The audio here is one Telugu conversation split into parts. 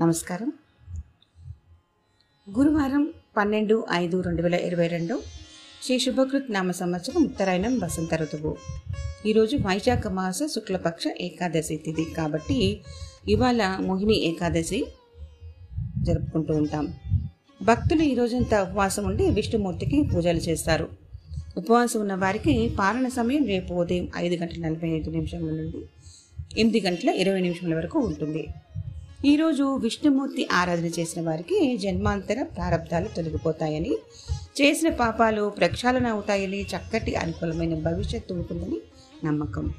నమస్కారం. గురువారం పన్నెండు ఐదు రెండు వేల ఇరవై రెండు శ్రీ శుభకృత్ నామ సంవత్సరం ఉత్తరాయణం వసంత ఋతువు. ఈరోజు వైశాఖ మాస శుక్లపక్ష ఏకాదశి తిథి కాబట్టి ఇవాళ మోహిని ఏకాదశి జరుపుకుంటూ ఉంటాం. భక్తులు ఈ రోజంతా ఉపవాసం ఉండి విష్ణుమూర్తికి పూజలు చేస్తారు. ఉపవాసం ఉన్న వారికి పాలన సమయం రేపు ఉదయం ఐదు గంటల నలభై ఐదు నిమిషముల నుండి ఎనిమిది గంటల ఇరవై నిమిషముల వరకు ఉంటుంది. ఈరోజు విష్ణుమూర్తి ఆరాధన చేసిన వారికి జన్మాంతర ప్రారంధాలు తొలగిపోతాయని చేసిన పాపాలు ప్రక్షాళన అవుతాయని చక్కటి అనుకూలమైన భవిష్యత్తు ఉంటుందని నమ్మకం.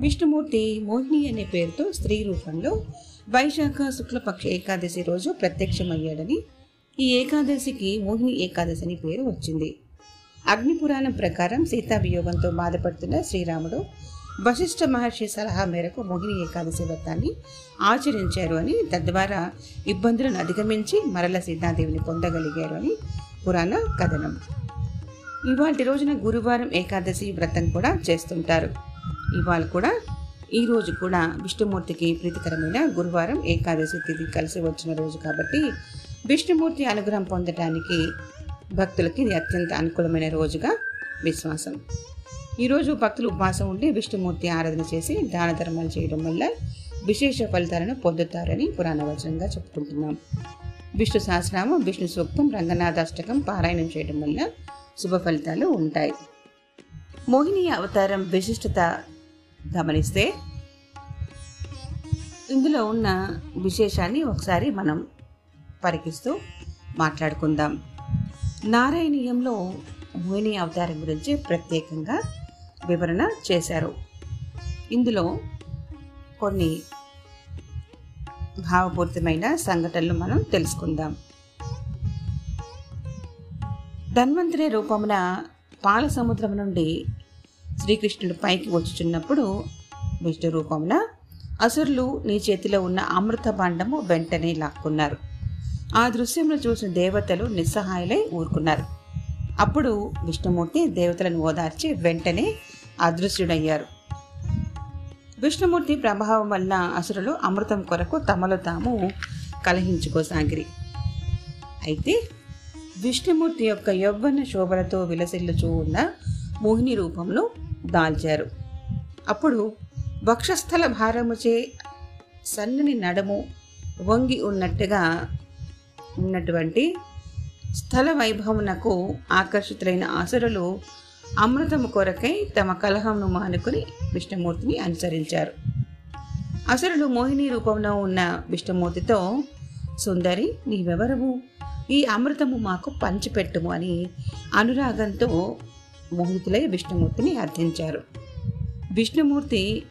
విష్ణుమూర్తి మోహిని అనే పేరుతో స్త్రీ రూపంలో వైశాఖ శుక్లపక్ష ఏకాదశి రోజు ప్రత్యక్షమయ్యాడని ఈ ఏకాదశికి మోహిని ఏకాదశి అని పేరు వచ్చింది. అగ్నిపురాణం ప్రకారం సీతా వియోగంతో బాధపడుతున్న శ్రీరాముడు వశిష్ఠ మహర్షి సలహా మేరకు మోహిని ఏకాదశి వ్రతాన్ని ఆచరించారు అని తద్వారా ఇబ్బందులను అధిగమించి మరల సీతాదేవిని పొందగలిగారు అని పురాణ కథనం. ఇవాళ రోజున గురువారం ఏకాదశి వ్రతం కూడా చేస్తుంటారు. ఇవాళ కూడా ఈ రోజు కూడా విష్ణుమూర్తికి ప్రీతికరమైన గురువారం ఏకాదశి తిథి కలిసి వచ్చిన రోజు కాబట్టి విష్ణుమూర్తి అనుగ్రహం పొందటానికి భక్తులకి ఇది అత్యంత అనుకూలమైన రోజుగా విశ్వాసం. ఈరోజు భక్తులు ఉపవాసం ఉండి విష్ణుమూర్తి ఆరాధన చేసి దాన ధర్మాలు చేయడం వల్ల విశేష ఫలితాలను పొందుతారని పురాణ వచనంగా చెప్పుకుంటున్నాం. విష్ణు సహస్రనామం విష్ణు సూక్తం రంగనాథాష్టకం పారాయణం చేయడం వల్ల శుభ ఫలితాలు ఉంటాయి. మోహిని అవతారం విశిష్టత గమనిస్తే ఇందులో ఉన్న విశేషాన్ని ఒకసారి మనం పరికిస్తూ మాట్లాడుకుందాం. నారాయణీయంలో మోహిని అవతారం గురించి ప్రత్యేకంగా వివరణ చేశారు. ఇందులో కొన్ని భావపూరితమైన సంఘటనలు మనం తెలుసుకుందాం. ధన్వంతరి రూపమున పాల సముద్రం నుండి శ్రీకృష్ణుడు పైకి వచ్చుచున్నప్పుడు విష్ణు రూపమున అసురులు నీ చేతిలో ఉన్న అమృత బాండము వెంటనే లాక్కున్నారు. ఆ దృశ్యంలో చూసిన దేవతలు నిస్సహాయలై ఊరుకున్నారు. అప్పుడు విష్ణుమూర్తి దేవతలను ఓదార్చి వెంటనే అదృశ్యుడయ్యారు. విష్ణుమూర్తి ప్రభావం వల్ల అసురులు అమృతం కొరకు తమలో తాము కలహించుకోసాగిరి. అయితే విష్ణుమూర్తి యొక్క యవ్వన శోభలతో విలసిల్లుచూ ఉన్న మోహిని రూపంలో దాల్చారు. అప్పుడు వక్షస్థల భారముచే సన్నని నడము వంగి ఉన్నట్టుగా ఉన్నటువంటి స్థల వైభవమునకు ఆకర్షితులైన అసురులు అమృతము కొరకై తమ కలహంను మానుకుని విష్ణుమూర్తిని అనుసరించారు. అసురులు మోహిని రూపంలో ఉన్న విష్ణుమూర్తితో సుందరి నీవెవరవు ఈ అమృతము మాకు పంచిపెట్టుము అని అనురాగంతో మోహితులై విష్ణుమూర్తిని అర్థించారు విష్ణుమూర్తి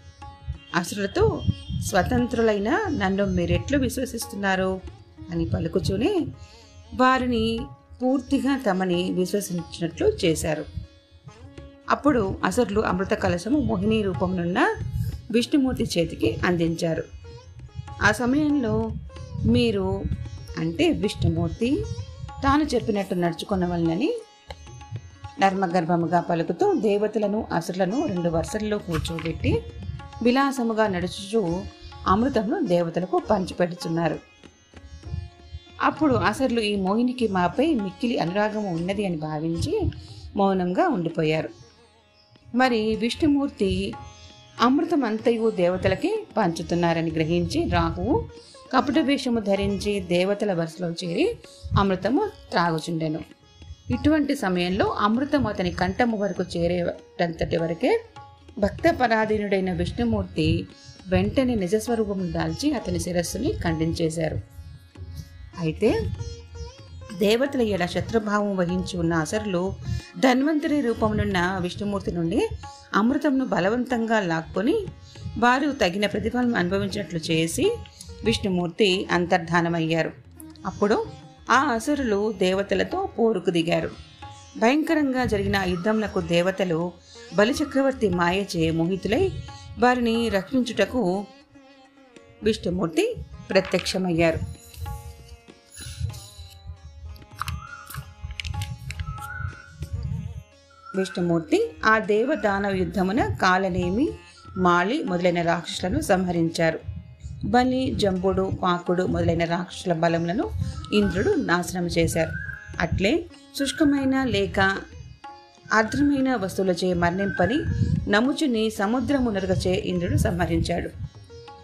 అసురులతో స్వతంత్రులైన నన్ను మీరెట్లు విశ్వసిస్తున్నారు? అని పలుకుచూనే వారిని పూర్తిగా తమని విశ్వసించినట్లు చేశారు. అప్పుడు అసర్లు అమృత కలశము మోహిని రూపంలోన్న విష్ణుమూర్తి చేతికి అందించారు. ఆ సమయంలో మీరు అంటే విష్ణుమూర్తి తాను చెప్పినట్టు నడుచుకున్న వలనని నర్మగర్భముగా పలుకుతూ దేవతలను అసురులను రెండు వరుసల్లో కూర్చోబెట్టి విలాసముగా నడుచుచూ అమృతమును దేవతలకు పంచిపెడుతున్నారు అప్పుడు అసలు ఈ మోహినికి మాపై మిక్కిలి అనురాగం ఉన్నది అని భావించి మౌనంగా ఉండిపోయారు. మరి విష్ణుమూర్తి అమృతం అంతయు దేవతలకి పంచుతున్నారని గ్రహించి రాహువు కపట వేషము ధరించి దేవతల వరుసలో చేరి అమృతము త్రాగుచుండెను. ఇటువంటి సమయంలో అమృతం అతని కంఠము వరకు చేరేటంతటి వరకే భక్త పరాధీనుడైన విష్ణుమూర్తి వెంటనే నిజస్వరూపం దాల్చి అతని శిరస్సుని ఖండించేశారు. అయితే దేవతల ఎడ శత్రుభావం వహించి ఉన్న అసరులు ధన్వంతరి రూపమునున్న విష్ణుమూర్తి నుండి అమృతంను బలవంతంగా లాక్కొని వారు తగిన ప్రతిఫలం అనుభవించినట్లు చేసి విష్ణుమూర్తి అంతర్ధానమయ్యారు. అప్పుడు ఆ అసురులు దేవతలతో పోరుకు దిగారు. భయంకరంగా జరిగిన యుద్ధంలకు దేవతలు బలిచక్రవర్తి మాయచే మోహితులై వారిని రక్షించుటకు విష్ణుమూర్తి ప్రత్యక్షమయ్యారు. విష్ణుమూర్తి ఆ దేవదానవ యుద్ధమున కాలనేమి మాలి మొదలైన రాక్షసులను సంహరించారు. బలి జంబుడు పాకుడు మొదలైన రాక్షసుల బలములను ఇంద్రుడు నాశనం చేశారు. అట్లే శుష్కమైన లేక అర్ధమైన వస్తువులచే మరణింపని నముచుని సముద్రము నరుగచే ఇంద్రుడు సంహరించాడు.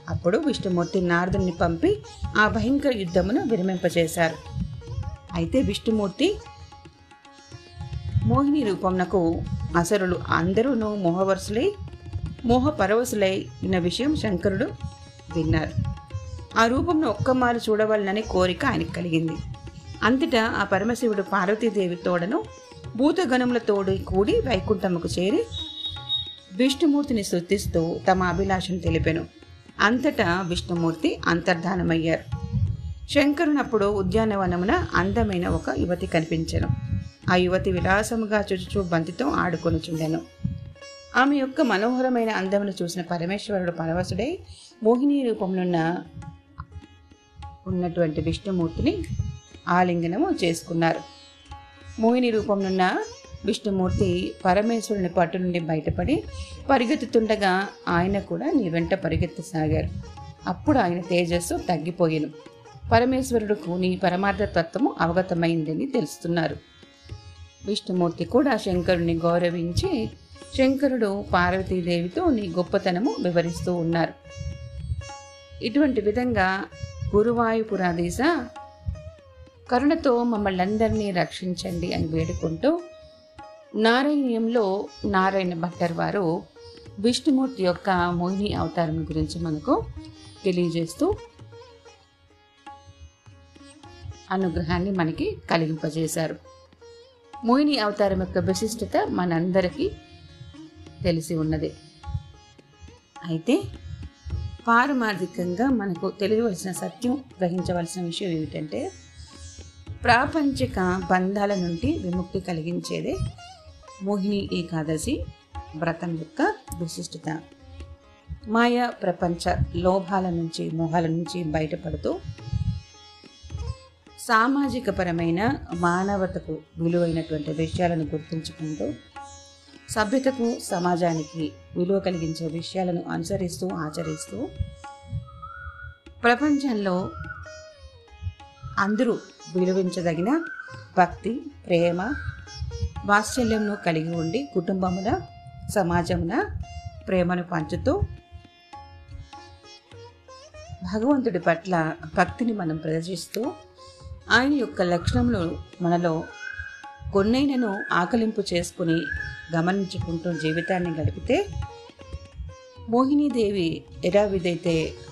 అప్పుడు విష్ణుమూర్తి నారదుని పంపి ఆ భయంకర యుద్ధమును విరమింపచేశారు అయితే విష్ణుమూర్తి మోహిని రూపంనకు అసరులు అందరూనూ మోహవరుసులై మోహపరవశులై ఉన్న విషయం శంకరుడు విన్నారు. ఆ రూపంను ఒక్కమారు చూడవలనని కోరిక ఆయనకు కలిగింది. అంతటా ఆ పరమశివుడు పార్వతీదేవి తోడను భూతగణములతోడు కూడి వైకుంఠముకు చేరి విష్ణుమూర్తిని స్తుతిస్తూ తమ అభిలాషను తెలిపెను. అంతటా విష్ణుమూర్తి అంతర్ధానమయ్యారు. శంకరునప్పుడు ఉద్యానవనమున అందమైన ఒక యువతి కనిపించను. ఆ యువతి విలాసముగా చుచుచూ బంతితో ఆడుకొనుచుండెను. ఆమె యొక్క మనోహరమైన అందమును చూసిన పరమేశ్వరుడు పరవశుడై మోహిని రూపంలోన్న ఉన్నటువంటి విష్ణుమూర్తిని ఆలింగనము చేసుకున్నారు. మోహిని రూపంలోన్న విష్ణుమూర్తి పరమేశ్వరుని పట్టు నుండి బయటపడి పరిగెత్తుతుండగా ఆయన కూడా నీ వెంట పరిగెత్తసాగారు. అప్పుడు ఆయన తేజస్సు తగ్గిపోయాను. పరమేశ్వరుడుకు నీ పరమార్థ తత్వము అవగతమైందని తెలుస్తున్నారు. విష్ణుమూర్తి కూడా శంకరుని గౌరవించి శంకరుడు పార్వతీదేవితో నీ గొప్పతనము వివరిస్తూ ఉన్నారు. ఇటువంటి విధంగా గురువాయుపురాధీశ కరుణతో మమ్మల్ని అందరినీ రక్షించండి అని వేడుకుంటూ నారాయణీయంలో నారాయణ భట్టర్ వారు విష్ణుమూర్తి యొక్క మోహిని అవతారం గురించి మనకు తెలియజేస్తూ అనుగ్రహాన్ని మనకి కలిగింపజేశారు. మోహిని అవతారం యొక్క విశిష్టత మనందరికీ తెలిసి ఉన్నది. అయితే పారమార్థికంగా మనకు తెలియవలసిన సత్యం గ్రహించవలసిన విషయం ఏమిటంటే ప్రాపంచిక బంధాల నుండి విముక్తి కలిగించేదే మోహిని ఏకాదశి వ్రతం యొక్క విశిష్టత. మాయా ప్రపంచ లోభాల నుంచి మోహాల నుంచి బయటపడుతూ సామాజిక పరమైన మానవతకు విలువైనటువంటి విషయాలను గుర్తుంచుకుంటూ సభ్యతకు సమాజానికి విలువ కలిగించే విషయాలను అనుసరిస్తూ ఆచరిస్తూ ప్రపంచంలో అందరూ విలువించదగిన భక్తి ప్రేమ వాత్సల్యంను కలిగి ఉండి కుటుంబమున సమాజమున ప్రేమను పంచుతూ భగవంతుడి పట్ల భక్తిని మనం ప్రదర్శిస్తూ ఆయన యొక్క లక్షణములు మనలో కొన్నైనను ఆకలింపు చేసుకుని గమనించుకుంటూ జీవితాన్ని గడిపితే మోహినీదేవి ఎలా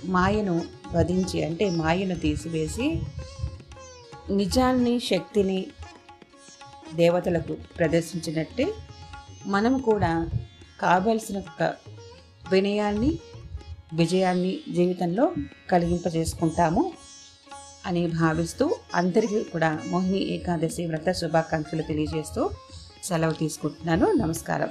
మాయను వధించి అంటే మాయను తీసివేసి నిజాన్ని శక్తిని దేవతలకు ప్రదర్శించినట్టే మనం కూడా కావలసిన వినయాన్ని విజయాన్ని జీవితంలో కలిగింపజేసుకుంటాము. అని భావిస్తూ అందరికీ కూడా మోహిని ఏకాదశి వ్రత శుభాకాంక్షలు తెలియజేస్తూ సెలవు తీసుకుంటున్నాను. నమస్కారం.